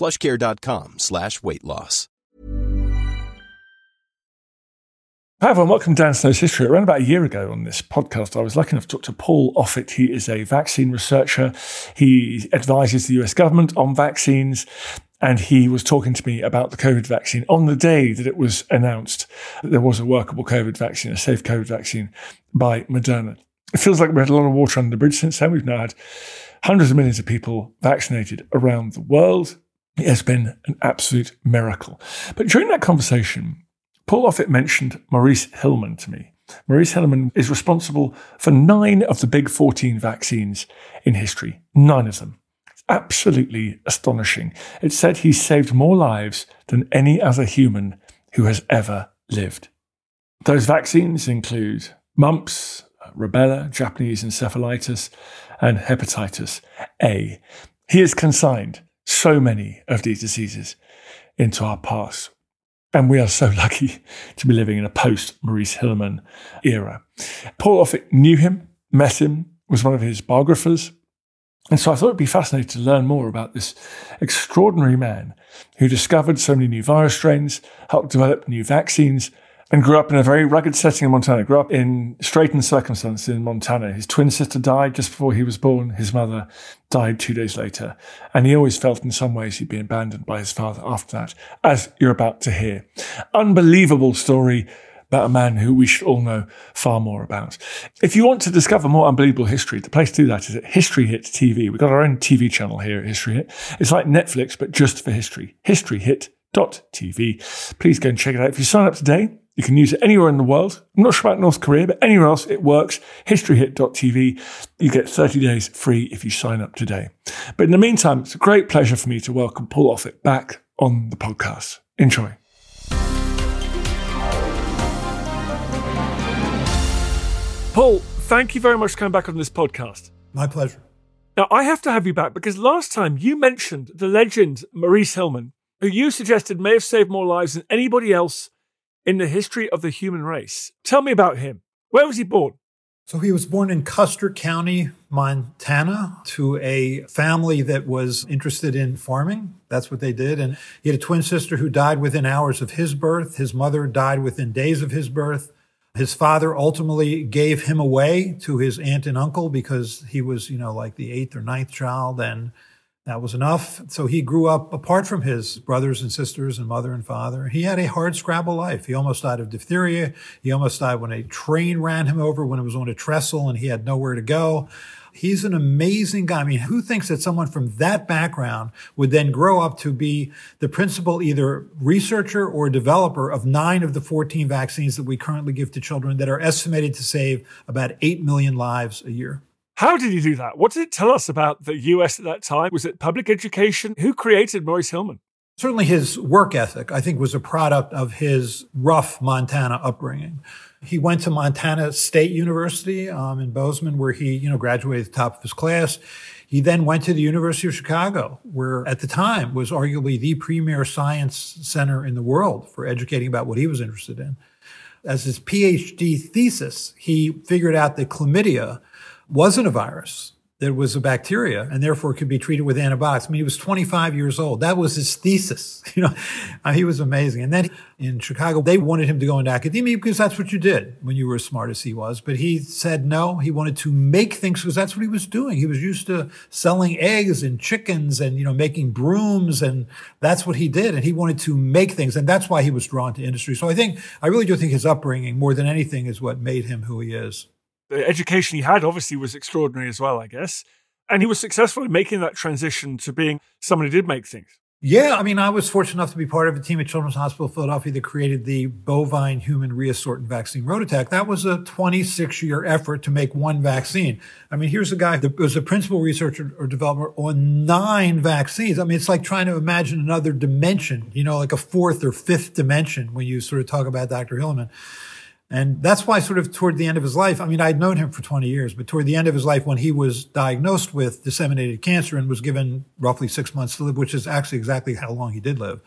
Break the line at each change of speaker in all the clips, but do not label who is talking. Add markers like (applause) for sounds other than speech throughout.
plushcare.com slash weight loss.
Hi everyone, welcome to Dan Snow's History. Around about a year ago on this podcast, I was lucky enough to talk to Paul Offit. He is a vaccine researcher. He advises the US government on vaccines. And he was talking to me about the COVID vaccine on the day that it was announced that there was a workable COVID vaccine, a safe COVID vaccine by Moderna. It feels like we've had a lot of water under the bridge since then. We've now had hundreds of millions of people vaccinated around the world. It has been an absolute miracle. But during that conversation, Paul Offit mentioned Maurice Hilleman to me. Maurice Hilleman is responsible for nine of the big 14 vaccines in history. Nine of them. It's absolutely astonishing. It said he saved more lives than any other human who has ever lived. Those vaccines include mumps, rubella, Japanese encephalitis, and hepatitis A. He is consigned so many of these diseases into our past. And we are so (laughs) lucky to be living in a post Maurice Hilleman era. Paul Offit knew him, met him, was one of his biographers. And so I thought it'd be fascinating to learn more about this extraordinary man who discovered so many new virus strains, helped develop new vaccines, and grew up in a very rugged setting in Montana. Grew up in straitened circumstances in Montana. His twin sister died just before he was born. His mother died two days later. And he always felt in some ways he'd been abandoned by his father after that, as you're about to hear. Unbelievable story about a man who we should all know far more about. If you want to discover more unbelievable history, the place to do that is at History Hit TV. We've got our own TV channel here at History Hit. It's like Netflix, but just for history. HistoryHit.tv. Please go and check it out. If you sign up today, you can use it anywhere in the world. I'm not sure about North Korea, but anywhere else it works. HistoryHit.tv. You get 30 days free if you sign up today. But in the meantime, it's a great pleasure for me to welcome Paul Offit back on the podcast. Enjoy. Paul, thank you very much for coming back on this podcast.
My pleasure.
Now, I have to have you back because last time you mentioned the legend Maurice Hilleman, who you suggested may have saved more lives than anybody else in the history of the human race. Tell me about him. Where was he born?
So he was born in Custer County, Montana, to a family that was interested in farming. That's what they did. And he had a twin sister who died within hours of his birth. His mother died within days of his birth. His father ultimately gave him away to his aunt and uncle because he was, you know, like the eighth or ninth child. And that was enough. So he grew up apart from his brothers and sisters and mother and father. He had a hard scrabble life. He almost died of diphtheria. He almost died when a train ran him over when it was on a trestle and he had nowhere to go. He's an amazing guy. I mean, who thinks that someone from that background would then grow up to be the principal either researcher or developer of nine of the 14 vaccines that we currently give to children that are estimated to save about 8 million lives a year?
How did he do that? What did it tell us about the US at that time? Was it public education? Who created Maurice Hilleman?
Certainly his work ethic, I think, was a product of his rough Montana upbringing. He went to Montana State University um, in Bozeman, where he, you know, graduated at the top of his class. He then went to the University of Chicago, where at the time was arguably the premier science center in the world for educating about what he was interested in. As his PhD thesis, he figured out that chlamydia wasn't a virus. that was a bacteria and therefore could be treated with antibiotics. I mean, he was 25 years old. That was his thesis. (laughs) You know, uh, he was amazing. And then in Chicago, they wanted him to go into academia because that's what you did when you were as smart as he was. But he said no. He wanted to make things because that's what he was doing. He was used to selling eggs and chickens and, you know, making brooms. And that's what he did. And he wanted to make things. And that's why he was drawn to industry. So I think, I really do think his upbringing more than anything is what made him who he is
the education he had obviously was extraordinary as well, I guess. And he was successful in making that transition to being someone who did make things.
Yeah, I mean, I was fortunate enough to be part of a team at Children's Hospital Philadelphia that created the bovine human reassortant vaccine RotaTeq. That was a 26 year effort to make one vaccine. I mean, here's a guy that was a principal researcher or developer on nine vaccines. I mean, it's like trying to imagine another dimension, you know, like a fourth or fifth dimension when you sort of talk about Dr. Hilleman. And that's why, sort of toward the end of his life, I mean, I'd known him for 20 years, but toward the end of his life, when he was diagnosed with disseminated cancer and was given roughly six months to live, which is actually exactly how long he did live,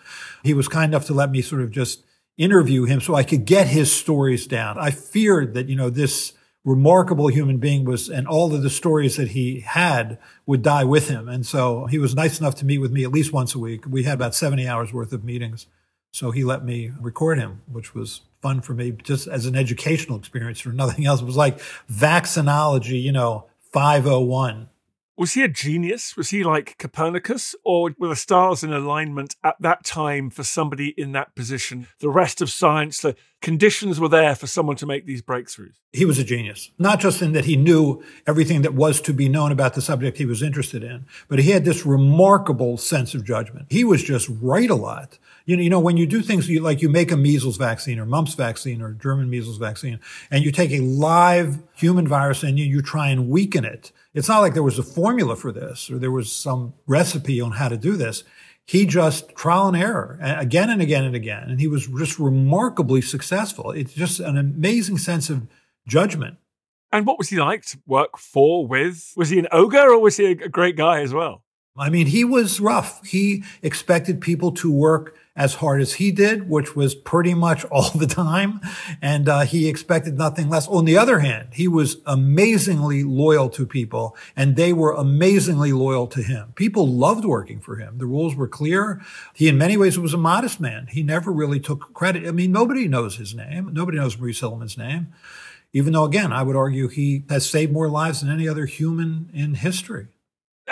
he was kind enough to let me sort of just interview him so I could get his stories down. I feared that, you know, this remarkable human being was, and all of the stories that he had would die with him. And so he was nice enough to meet with me at least once a week. We had about 70 hours worth of meetings. So he let me record him, which was fun for me just as an educational experience or nothing else. It was like vaccinology, you know, 501.
Was he a genius? Was he like Copernicus? Or were the stars in alignment at that time for somebody in that position? The rest of science, the conditions were there for someone to make these breakthroughs.
He was a genius, not just in that he knew everything that was to be known about the subject he was interested in, but he had this remarkable sense of judgment. He was just right a lot. You know, you know, when you do things you, like you make a measles vaccine or mumps vaccine or German measles vaccine, and you take a live human virus and you, you try and weaken it. It's not like there was a formula for this or there was some recipe on how to do this. He just trial and error again and again and again. And he was just remarkably successful. It's just an amazing sense of judgment.
And what was he like to work for, with? Was he an ogre or was he a great guy as well?
I mean, he was rough. He expected people to work as hard as he did, which was pretty much (laughs) all the time. And uh, he expected nothing less. On the other hand, he was amazingly loyal to people and they were amazingly loyal to him. People loved working for him. The rules were clear. He, in many ways, was a modest man. He never really took credit. I mean, nobody knows his name. Nobody knows Maurice Hilleman's name. Even though, again, I would argue he has saved more lives than any other human in history.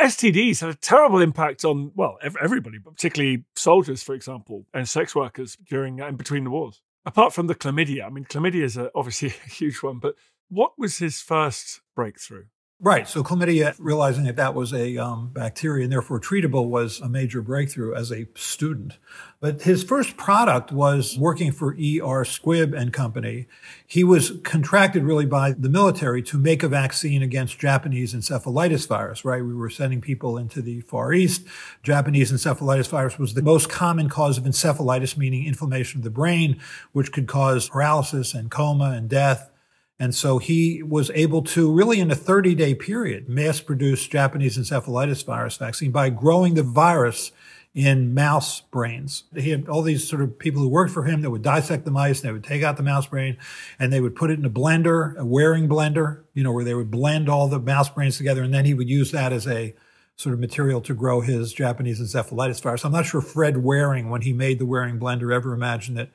STDs had a terrible impact on, well, everybody, but particularly soldiers, for example, and sex workers during uh, and between the wars. Apart from the chlamydia, I mean, chlamydia is a, obviously (laughs) a huge one, but what was his first breakthrough?
Right. So chlamydia, realizing that that was a um, bacteria and therefore treatable, was a major breakthrough as a student. But his first product was working for E.R. Squibb and Company. He was contracted really by the military to make a vaccine against Japanese encephalitis virus, right? We were sending people into the Far East. Japanese encephalitis virus was the most common cause of encephalitis, meaning inflammation of the brain, which could cause paralysis and coma and death. And so he was able to really in a 30 day period mass produce Japanese encephalitis virus vaccine by growing the virus in mouse brains. He had all these sort of people who worked for him that would dissect the mice, and they would take out the mouse brain and they would put it in a blender, a Waring blender, you know, where they would blend all the mouse brains together. And then he would use that as a sort of material to grow his Japanese encephalitis virus. I'm not sure Fred Waring, when he made the Waring blender, ever imagined that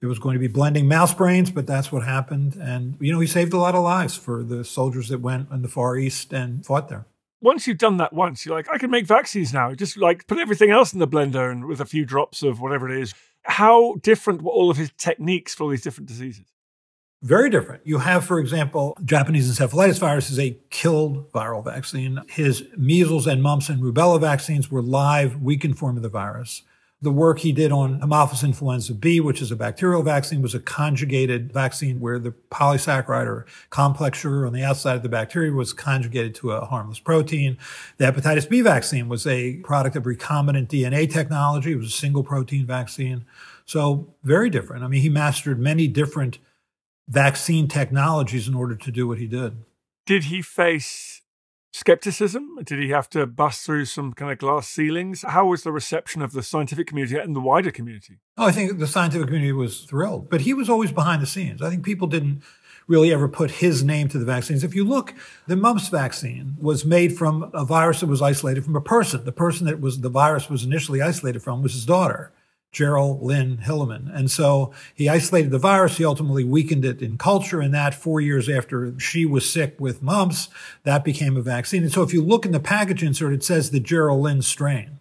it was going to be blending mouse brains, but that's what happened. And, you know, he saved a lot of lives for the soldiers that went in the Far East and fought there.
Once you've done that once, you're like, I can make vaccines now. Just like put everything else in the blender and with a few drops of whatever it is. How different were all of his techniques for all these different diseases?
Very different. You have, for example, Japanese encephalitis virus is a killed viral vaccine. His measles and mumps and rubella vaccines were live, weakened form of the virus. The work he did on Haemophilus influenza B, which is a bacterial vaccine, was a conjugated vaccine where the polysaccharide or complex sugar on the outside of the bacteria was conjugated to a harmless protein. The hepatitis B vaccine was a product of recombinant DNA technology. It was a single protein vaccine. So very different. I mean, he mastered many different vaccine technologies in order to do what he did.
Did he face skepticism? Did he have to bust through some kind of glass ceilings? How was the reception of the scientific community and the wider community?
Oh, I think the scientific community was thrilled, but he was always behind the scenes. I think people didn't really ever put his name to the vaccines. If you look, the mumps vaccine was made from a virus that was isolated from a person. The person that was the virus was initially isolated from was his daughter. Jeryl Lynn Hilleman. And so he isolated the virus. He ultimately weakened it in culture. And that four years after she was sick with mumps, that became a vaccine. And so if you look in the package insert, it says the Jeryl Lynn strain.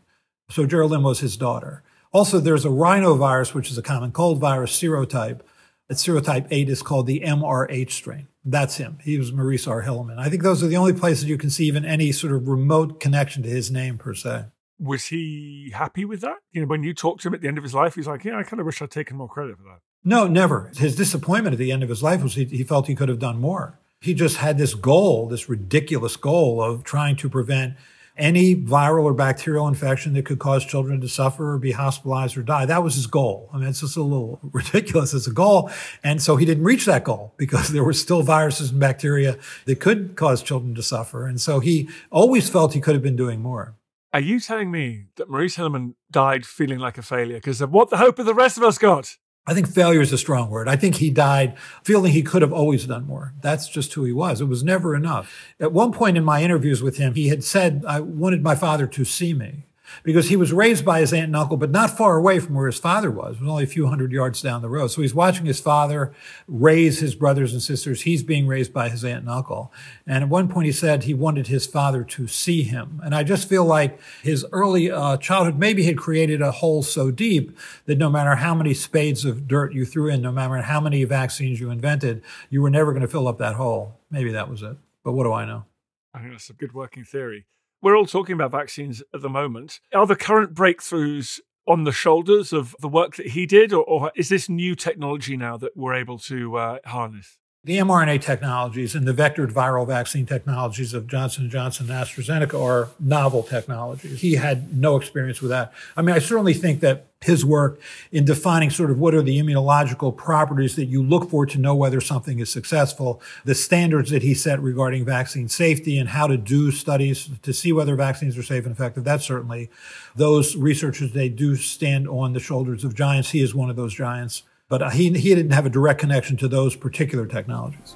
So Jeryl Lynn was his daughter. Also, there's a rhinovirus, which is a common cold virus, serotype. It's serotype 8 is called the MRH strain. That's him. He was Maurice R. Hilleman. I think those are the only places you can see even any sort of remote connection to his name per se
was he happy with that? You know, when you talked to him at the end of his life, he's like, "Yeah, I kind of wish I'd taken more credit for that."
No, never. His disappointment at the end of his life was he, he felt he could have done more. He just had this goal, this ridiculous goal of trying to prevent any viral or bacterial infection that could cause children to suffer or be hospitalized or die. That was his goal. I mean, it's just a little (laughs) ridiculous as a goal. And so he didn't reach that goal because (laughs) there were still viruses and bacteria that could cause children to suffer. And so he always felt he could have been doing more.
Are you telling me that Maurice Hilleman died feeling like a failure because of what the hope of the rest of us got?
I think failure is a strong word. I think he died feeling he could have always done more. That's just who he was. It was never enough. At one point in my interviews with him, he had said, I wanted my father to see me because he was raised by his aunt and uncle, but not far away from where his father was. It was only a few hundred yards down the road. So he's watching his father raise his brothers and sisters. He's being raised by his aunt and uncle. And at one point he said he wanted his father to see him. And I just feel like his early uh, childhood maybe had created a hole so deep that no matter how many spades of dirt you threw in, no matter how many vaccines you invented, you were never going to fill up that hole. Maybe that was it. But what do I know?
I think that's a good working theory. We're all talking about vaccines at the moment. Are the current breakthroughs on the shoulders of the work that he did, or, or is this new technology now that we're able to uh, harness?
The mRNA technologies and the vectored viral vaccine technologies of Johnson & Johnson and AstraZeneca are novel technologies. He had no experience with that. I mean, I certainly think that his work in defining sort of what are the immunological properties that you look for to know whether something is successful, the standards that he set regarding vaccine safety and how to do studies to see whether vaccines are safe and effective. That's certainly those researchers, they do stand on the shoulders of giants. He is one of those giants. But he, he didn't have a direct connection to those particular technologies.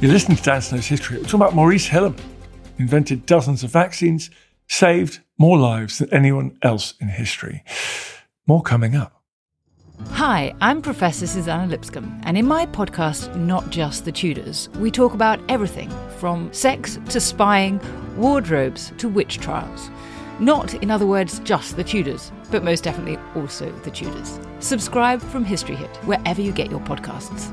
You're listening to Dan Snow's History. We're talking about Maurice Hilleman, invented dozens of vaccines, saved more lives than anyone else in history. More coming up.
Hi, I'm Professor Suzannah Lipscomb, and in my podcast, Not Just the Tudors, we talk about everything from sex to spying, wardrobes to witch trials. Not, in other words, just the Tudors, but most definitely also the Tudors. Subscribe from History Hit wherever you get your podcasts.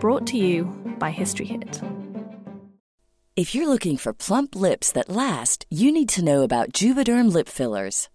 Brought to you by History Hit.
If you're looking for plump lips that last, you need to know about Juvederm lip fillers.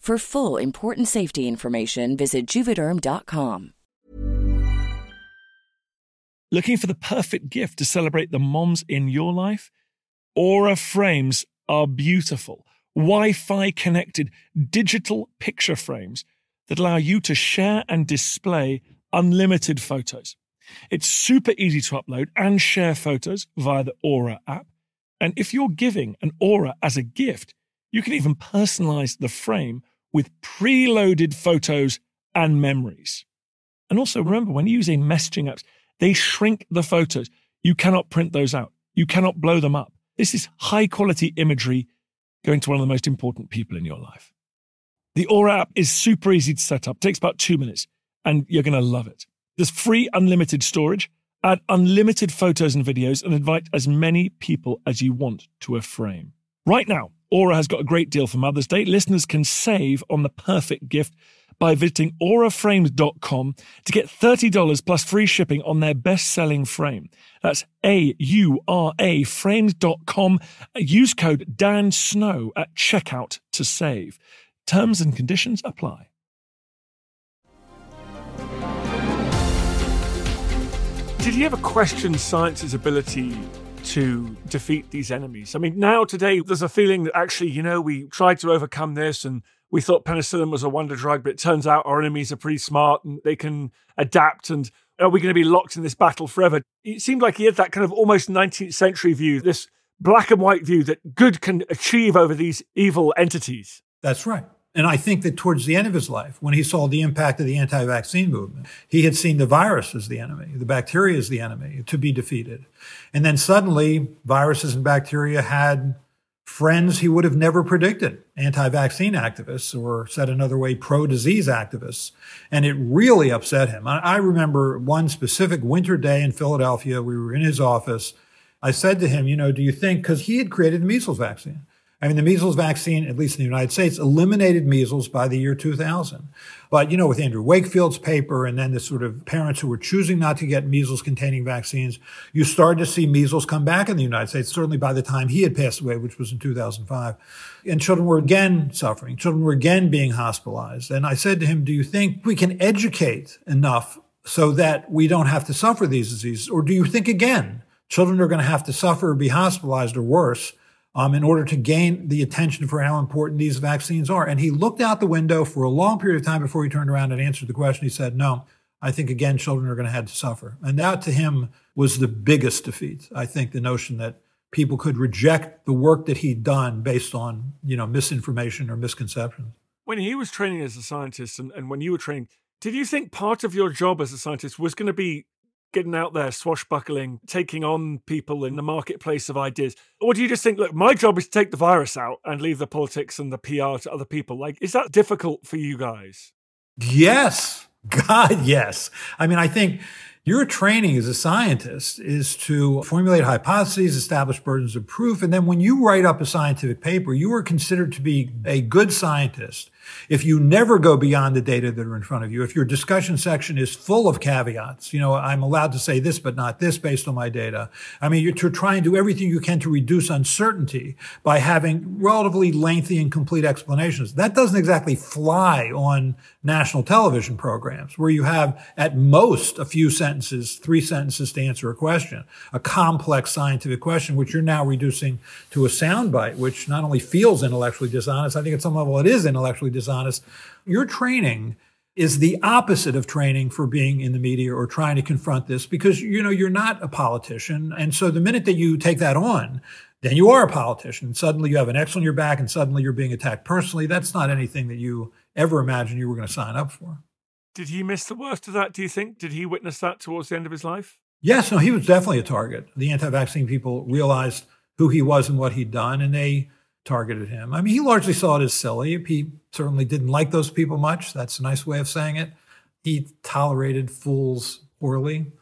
For full important safety information, visit juvederm.com.
Looking for the perfect gift to celebrate the moms in your life? Aura frames are beautiful. Wi Fi connected digital picture frames that allow you to share and display unlimited photos. It's super easy to upload and share photos via the Aura app. And if you're giving an Aura as a gift, you can even personalize the frame with preloaded photos and memories. And also remember, when using messaging apps, they shrink the photos. You cannot print those out. You cannot blow them up. This is high quality imagery going to one of the most important people in your life. The Aura app is super easy to set up, it takes about two minutes, and you're going to love it. There's free unlimited storage, add unlimited photos and videos, and invite as many people as you want to a frame. Right now, Aura has got a great deal for Mother's Day. Listeners can save on the perfect gift by visiting auraframes.com to get $30 plus free shipping on their best selling frame. That's A U R A frames.com. Use code Dan Snow at checkout to save. Terms and conditions apply. Did he ever question science's ability to defeat these enemies? I mean, now today, there's a feeling that actually, you know, we tried to overcome this and we thought penicillin was a wonder drug, but it turns out our enemies are pretty smart and they can adapt. And are we going to be locked in this battle forever? It seemed like he had that kind of almost 19th century view, this black and white view that good can achieve over these evil entities.
That's right. And I think that towards the end of his life, when he saw the impact of the anti vaccine movement, he had seen the virus as the enemy, the bacteria as the enemy to be defeated. And then suddenly, viruses and bacteria had friends he would have never predicted anti vaccine activists, or said another way, pro disease activists. And it really upset him. I, remember one specific winter day in Philadelphia, we were in his office. I said to him, you know, do you think, because he had created the measles vaccine. I mean, the measles vaccine, at least in the United States, eliminated measles by the year 2000. But, you know, with Andrew Wakefield's paper and then the sort of parents who were choosing not to get measles containing vaccines, you started to see measles come back in the United States, certainly by the time he had passed away, which was in 2005. And children were again suffering. Children were again being hospitalized. And I said to him, do you think we can educate enough so that we don't have to suffer these diseases? Or do you think again, children are going to have to suffer or be hospitalized or worse um, in order to gain the attention for how important these vaccines are. And he looked out the window for a long period of time before he turned around and answered the question. He said, No, I think again, children are going to have to suffer. And that to him was the biggest defeat. I think the notion that people could reject the work that he'd done based on, you know, misinformation or misconceptions.
When he was training as a scientist and, and when you were training, did you think part of your job as a scientist was going to be getting out there, swashbuckling, taking on people in the marketplace of ideas? Or do you just think, look, my job is to take the virus out and leave the politics and the PR to other people? Like, is that difficult for you guys?
Yes. God, yes. I mean, I think your training as a scientist is to formulate hypotheses, establish burdens of proof, and then when you write up a scientific paper, you are considered to be a good scientist if you never go beyond the data that are in front of you, if your discussion section is full of caveats, you know, I'm allowed to say this, but not this based on my data. I mean, you're to try and do everything you can to reduce uncertainty by having relatively lengthy and complete explanations. That doesn't exactly fly on national television programs where you have at most a few sentences, three sentences to answer a question, a complex scientific question, which you're now reducing to a soundbite, which not only feels intellectually dishonest, I think at some level it is intellectually dishonest dishonest. Your training is the opposite of training for being in the media or trying to confront this because you know you're not a politician. And so the minute that you take that on then you are a politician. Suddenly you have an X on your back and suddenly you're being attacked personally. That's not anything that you ever imagined you were going to sign up for.
Did he miss the worst of that do you think? Did he witness that towards the end of his life?
Yes no he was definitely a target. The anti-vaccine people realized who he was and what he'd done and they targeted him. I mean, he largely saw it as silly. He certainly didn't like those people much. That's a nice way of saying it. He tolerated fools poorly,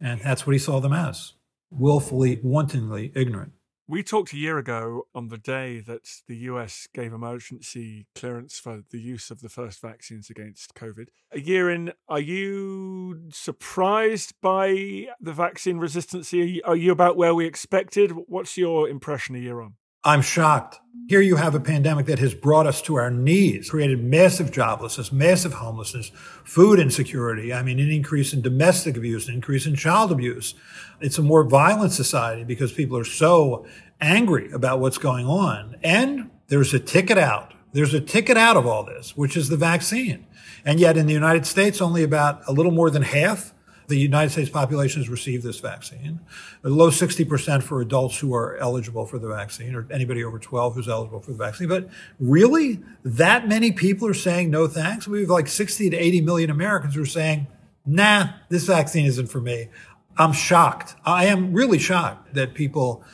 and that's what he saw them as willfully, wantonly ignorant.
We talked a year ago on the day that the US gave emergency clearance for the use of the first vaccines against COVID. A year in, are you surprised by the vaccine resistance? Are you, about where we expected? What's your impression a year on?
I'm shocked. Here you have a pandemic that has brought us to our knees, created massive joblessness, massive homelessness, food insecurity. I mean, an increase in domestic abuse, an increase in child abuse. It's a more violent society because people are so angry about what's going on. And There's a ticket out. There's a ticket out of all this, which is the vaccine. And yet in the United States, only about a little more than half the United States population has received this vaccine. A low 60% for adults who are eligible for the vaccine or anybody over 12 who's eligible for the vaccine. But really, that many people are saying no thanks? We have like 60 to 80 million Americans who are saying, nah, this vaccine isn't for me. I'm shocked. I am really shocked that people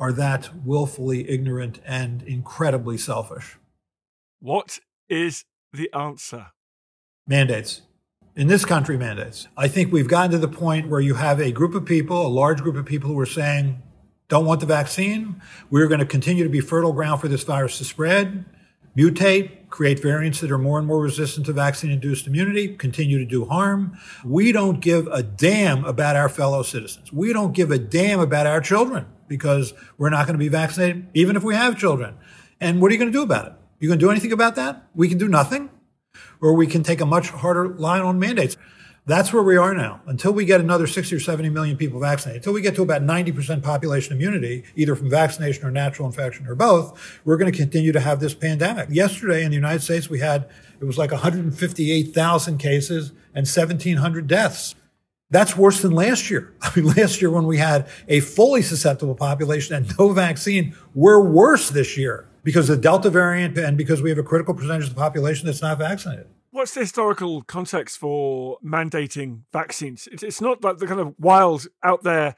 are that willfully ignorant and incredibly selfish.
What is the answer?
Mandates. In this country, mandates. I think we've gotten to the point where you have a group of people, a large group of people who are saying, don't want the vaccine. We're going to continue to be fertile ground for this virus to spread, mutate, create variants that are more and more resistant to vaccine induced immunity, continue to do harm. We don't give a damn about our fellow citizens. We don't give a damn about our children because we're not going to be vaccinated, even if we have children. And what are you going to do about it? You going to do anything about that? We can do nothing, or we can take a much harder line on mandates. That's where we are now. Until we get another 60 or 70 million people vaccinated, until we get to about 90% population immunity, either from vaccination or natural infection or both, we're going to continue to have this pandemic. Yesterday in the United States, we had, it was like 158,000 cases and 1,700 deaths. That's worse than last year. (laughs) I mean, last year when we had a fully susceptible population and no vaccine, we're worse this year because the Delta variant and because we have a critical percentage of the population that's not vaccinated.
What's the historical context for mandating vaccines? It's not like the kind of wild, out there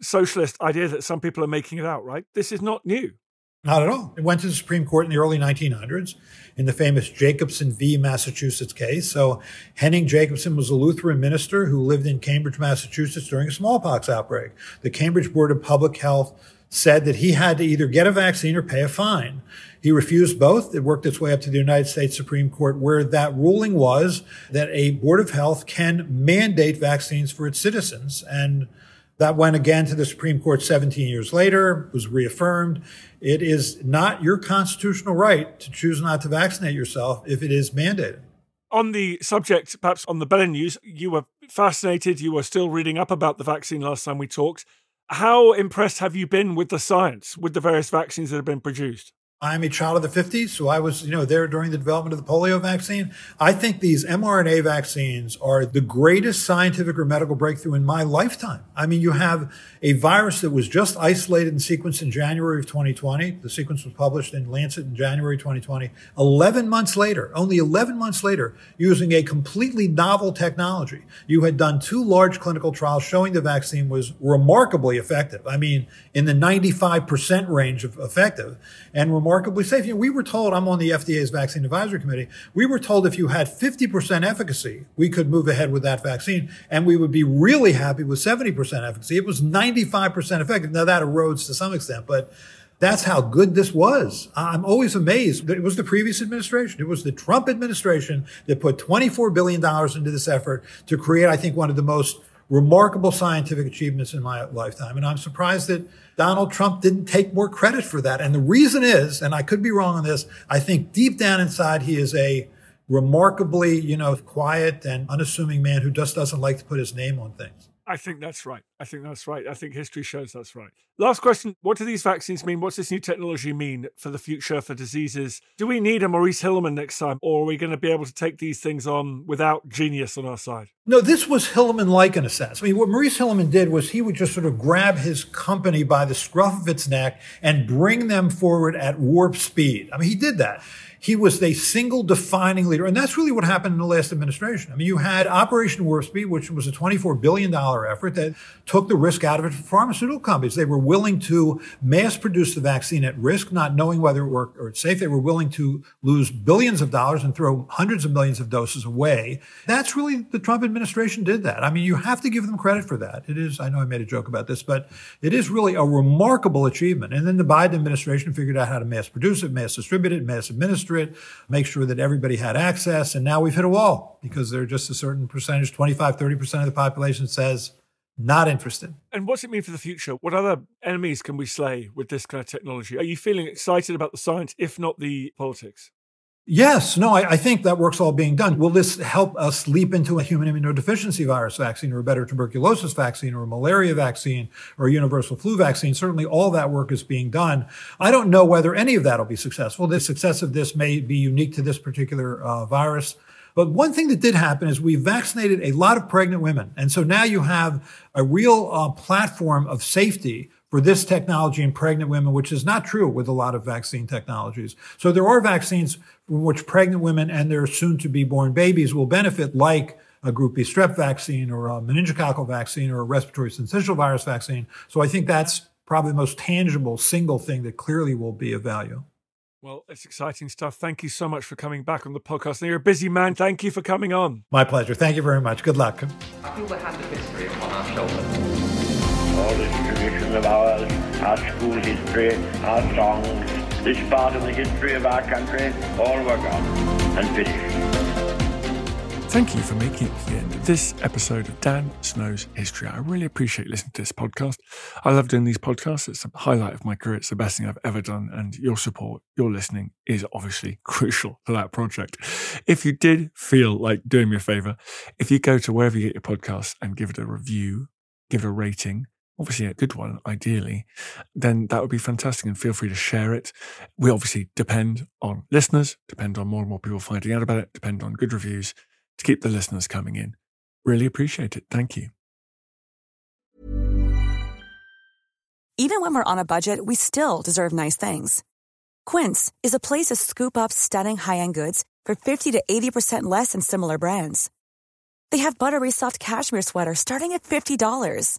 socialist idea that some people are making it out, right? This is not new.
Not at all. It went to the Supreme Court in the early 1900s in the famous Jacobson v. Massachusetts case. So Henning Jacobson was a Lutheran minister who lived in Cambridge, Massachusetts during a smallpox outbreak. The Cambridge Board of Public Health said that he had to either get a vaccine or pay a fine. He refused both. It worked its way up to the United States Supreme Court, where that ruling was that a Board of Health can mandate vaccines for its citizens. And that went again to the Supreme Court 17 years later, was reaffirmed. It is not your constitutional right to choose not to vaccinate yourself if it is mandated.
On the subject, perhaps on the Better News, you were fascinated. You were still reading up about the vaccine last time we talked. How impressed have you been with the science, with the various vaccines that have been produced?
I'm a child of the 50s, so I was, you know, there during the development of the polio vaccine. I think these mRNA vaccines are the greatest scientific or medical breakthrough in my lifetime. I mean, you have a virus that was just isolated and sequenced in January of 2020. The sequence was published in Lancet in January 2020. 11 months later, only 11 months later, using a completely novel technology, you had done two large clinical trials showing the vaccine was remarkably effective. I mean, in the 95% range of effective and remarkably safe. You know, we were told, I'm on the FDA's vaccine advisory committee, we were told if you had 50% efficacy, we could move ahead with that vaccine and we would be really happy with 70% efficacy. It was 95% effective. Now that erodes to some extent, but that's how good this was. I'm always amazed that it was the previous administration. It was the Trump administration that put $24 billion into this effort to create, I think, one of the most remarkable scientific achievements in my lifetime. And I'm surprised that Donald Trump didn't take more credit for that. And the reason is, and I could be wrong on this, I think deep down inside, he is a remarkably, you know, quiet and unassuming man who just doesn't like to put his name on things.
I think that's right. I think that's right. I think history shows that's right. Last question What do these vaccines mean? What's this new technology mean for the future for diseases? Do we need a Maurice Hilleman next time, or are we going to be able to take these things on without genius on our side?
No, this was Hilleman like in a sense. I mean, what Maurice Hilleman did was he would just sort of grab his company by the scruff of its neck and bring them forward at warp speed. I mean, he did that. He was a single defining leader. And that's really what happened in the last administration. I mean, you had Operation Warp Speed, which was a $24 billion effort that took the risk out of it for pharmaceutical companies. They were willing to mass produce the vaccine at risk, not knowing whether it worked or it's safe. They were willing to lose billions of dollars and throw hundreds of millions of doses away. That's really the Trump administration did that. I mean, you have to give them credit for that. It is, I know I made a joke about this, but it is really a remarkable achievement. And then the Biden administration figured out how to mass produce it, mass distribute it, mass administer it, make sure that everybody had access. And now we've hit a wall because there are just a certain percentage, 25, 30% of the population says not interested.
And what's it mean for the future? What other enemies can we slay with this kind of technology? Are you feeling excited about the science, if not the politics?
Yes, no, I, I, think that work's all being done. Will this help us leap into a human immunodeficiency virus vaccine or a better tuberculosis vaccine or a malaria vaccine or a universal flu vaccine? Certainly all that work is being done. I don't know whether any of that will be successful. The success of this may be unique to this particular uh, virus. But one thing that did happen is we vaccinated a lot of pregnant women. And so now you have a real uh, platform of safety for this technology in pregnant women, which is not true with a lot of vaccine technologies. So there are vaccines from which pregnant women and their soon to be born babies will benefit, like a group B strep vaccine or a meningococcal vaccine or a respiratory syncytial virus vaccine. So I think that's probably the most tangible single thing that clearly will be of value.
Well, it's exciting stuff. Thank you so much for coming back on the podcast. Now, you're a busy man. Thank you for coming on.
My pleasure. Thank you very much. Good luck.
I feel the hand of history upon our shoulders all this of ours, our school history, our songs, this part of the history of our country, all were gone and finished.
Thank you for making it to the end of this episode of Dan Snow's History. I really appreciate listening to this podcast. I love doing these podcasts. It's a highlight of my career. It's the best thing I've ever done. And your support, your listening is obviously (laughs) crucial to that project. If you did feel like doing me a favor, if you go to wherever you get your podcasts and give it a review, give it a rating, obviously a good one, ideally, then that would be fantastic. And feel free to share it. We obviously depend on listeners, depend on more and more people finding out about it, depend on good reviews to keep the listeners coming in. Really appreciate it. Thank you.
Even when we're on a budget, we still deserve nice things. Quince is a place to scoop up stunning high end goods for 50 to 80% less than similar brands. They have buttery soft cashmere sweaters starting at $50